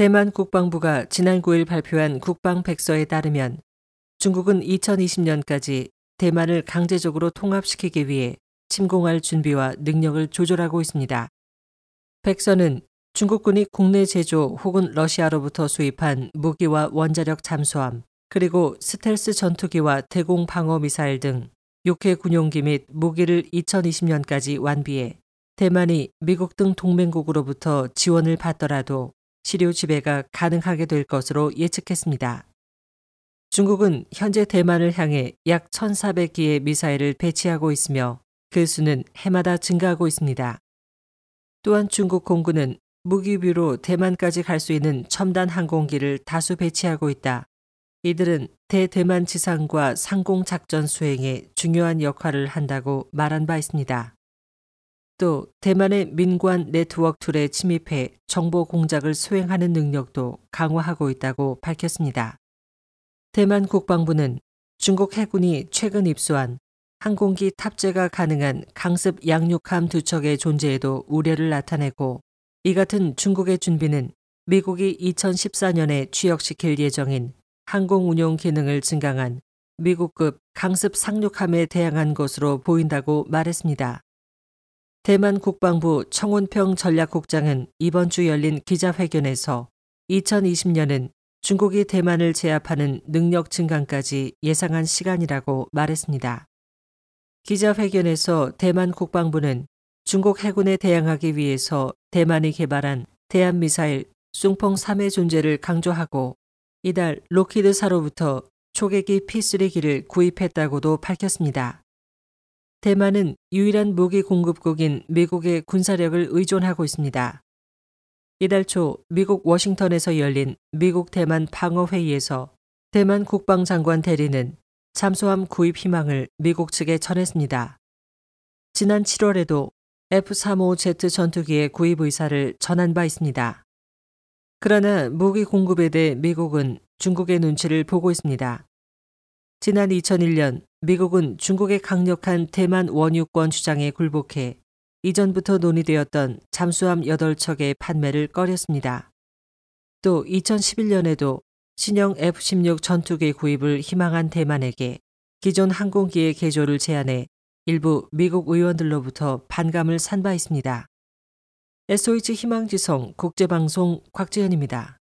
대만 국방부가 지난 9일 발표한 국방 백서에 따르면 중국은 2020년까지 대만을 강제적으로 통합시키기 위해 침공할 준비와 능력을 조절하고 있습니다. 백서는 중국군이 국내 제조 혹은 러시아로부터 수입한 무기와 원자력 잠수함, 그리고 스텔스 전투기와 대공 방어 미사일 등 6회 군용기 및 무기를 2020년까지 완비해 대만이 미국 등 동맹국으로부터 지원을 받더라도 시료 지배가 가능하게 될 것으로 예측했습니다. 중국은 현재 대만을 향해 약 1,400기의 미사일을 배치하고 있으며 그 수는 해마다 증가하고 있습니다. 또한 중국 공군은 무기비로 대만까지 갈 수 있는 첨단 항공기를 다수 배치하고 있다. 이들은 대대만 지상과 상공 작전 수행에 중요한 역할을 한다고 말한 바 있습니다. 또 대만의 민관 네트워크 툴에 침입해 정보 공작을 수행하는 능력도 강화하고 있다고 밝혔습니다. 대만 국방부는 중국 해군이 최근 입수한 항공기 탑재가 가능한 강습 양육함 두 척의 존재에도 우려를 나타내고 이 같은 중국의 준비는 미국이 2014년에 취역시킬 예정인 항공 운용 기능을 증강한 미국급 강습 상륙함에 대항한 것으로 보인다고 말했습니다. 대만 국방부 청운평 전략국장은 이번 주 열린 기자회견에서 2020년은 중국이 대만을 제압하는 능력 증강까지 예상한 시간이라고 말했습니다. 기자회견에서 대만 국방부는 중국 해군에 대항하기 위해서 대만이 개발한 대한미사일 숭펑 3의 존재를 강조하고 이달 로키드사로부터 초계기 P3기를 구입했다고도 밝혔습니다. 대만은 유일한 무기 공급국인 미국의 군사력을 의존하고 있습니다. 이달 초 미국 워싱턴에서 열린 미국 대만 방어회의에서 대만 국방장관 대리는 잠수함 구입 희망을 미국 측에 전했습니다. 지난 7월에도 F-35Z 전투기의 구입 의사를 전한 바 있습니다. 그러나 무기 공급에 대해 미국은 중국의 눈치를 보고 있습니다. 지난 2001년 미국은 중국의 강력한 대만 원유권 주장에 굴복해 이전부터 논의되었던 잠수함 8척의 판매를 꺼렸습니다. 또 2011년에도 신형 F-16 전투기 구입을 희망한 대만에게 기존 항공기의 개조를 제안해 일부 미국 의원들로부터 반감을 산 바 있습니다. SOH 희망지성 국제방송 곽지현입니다.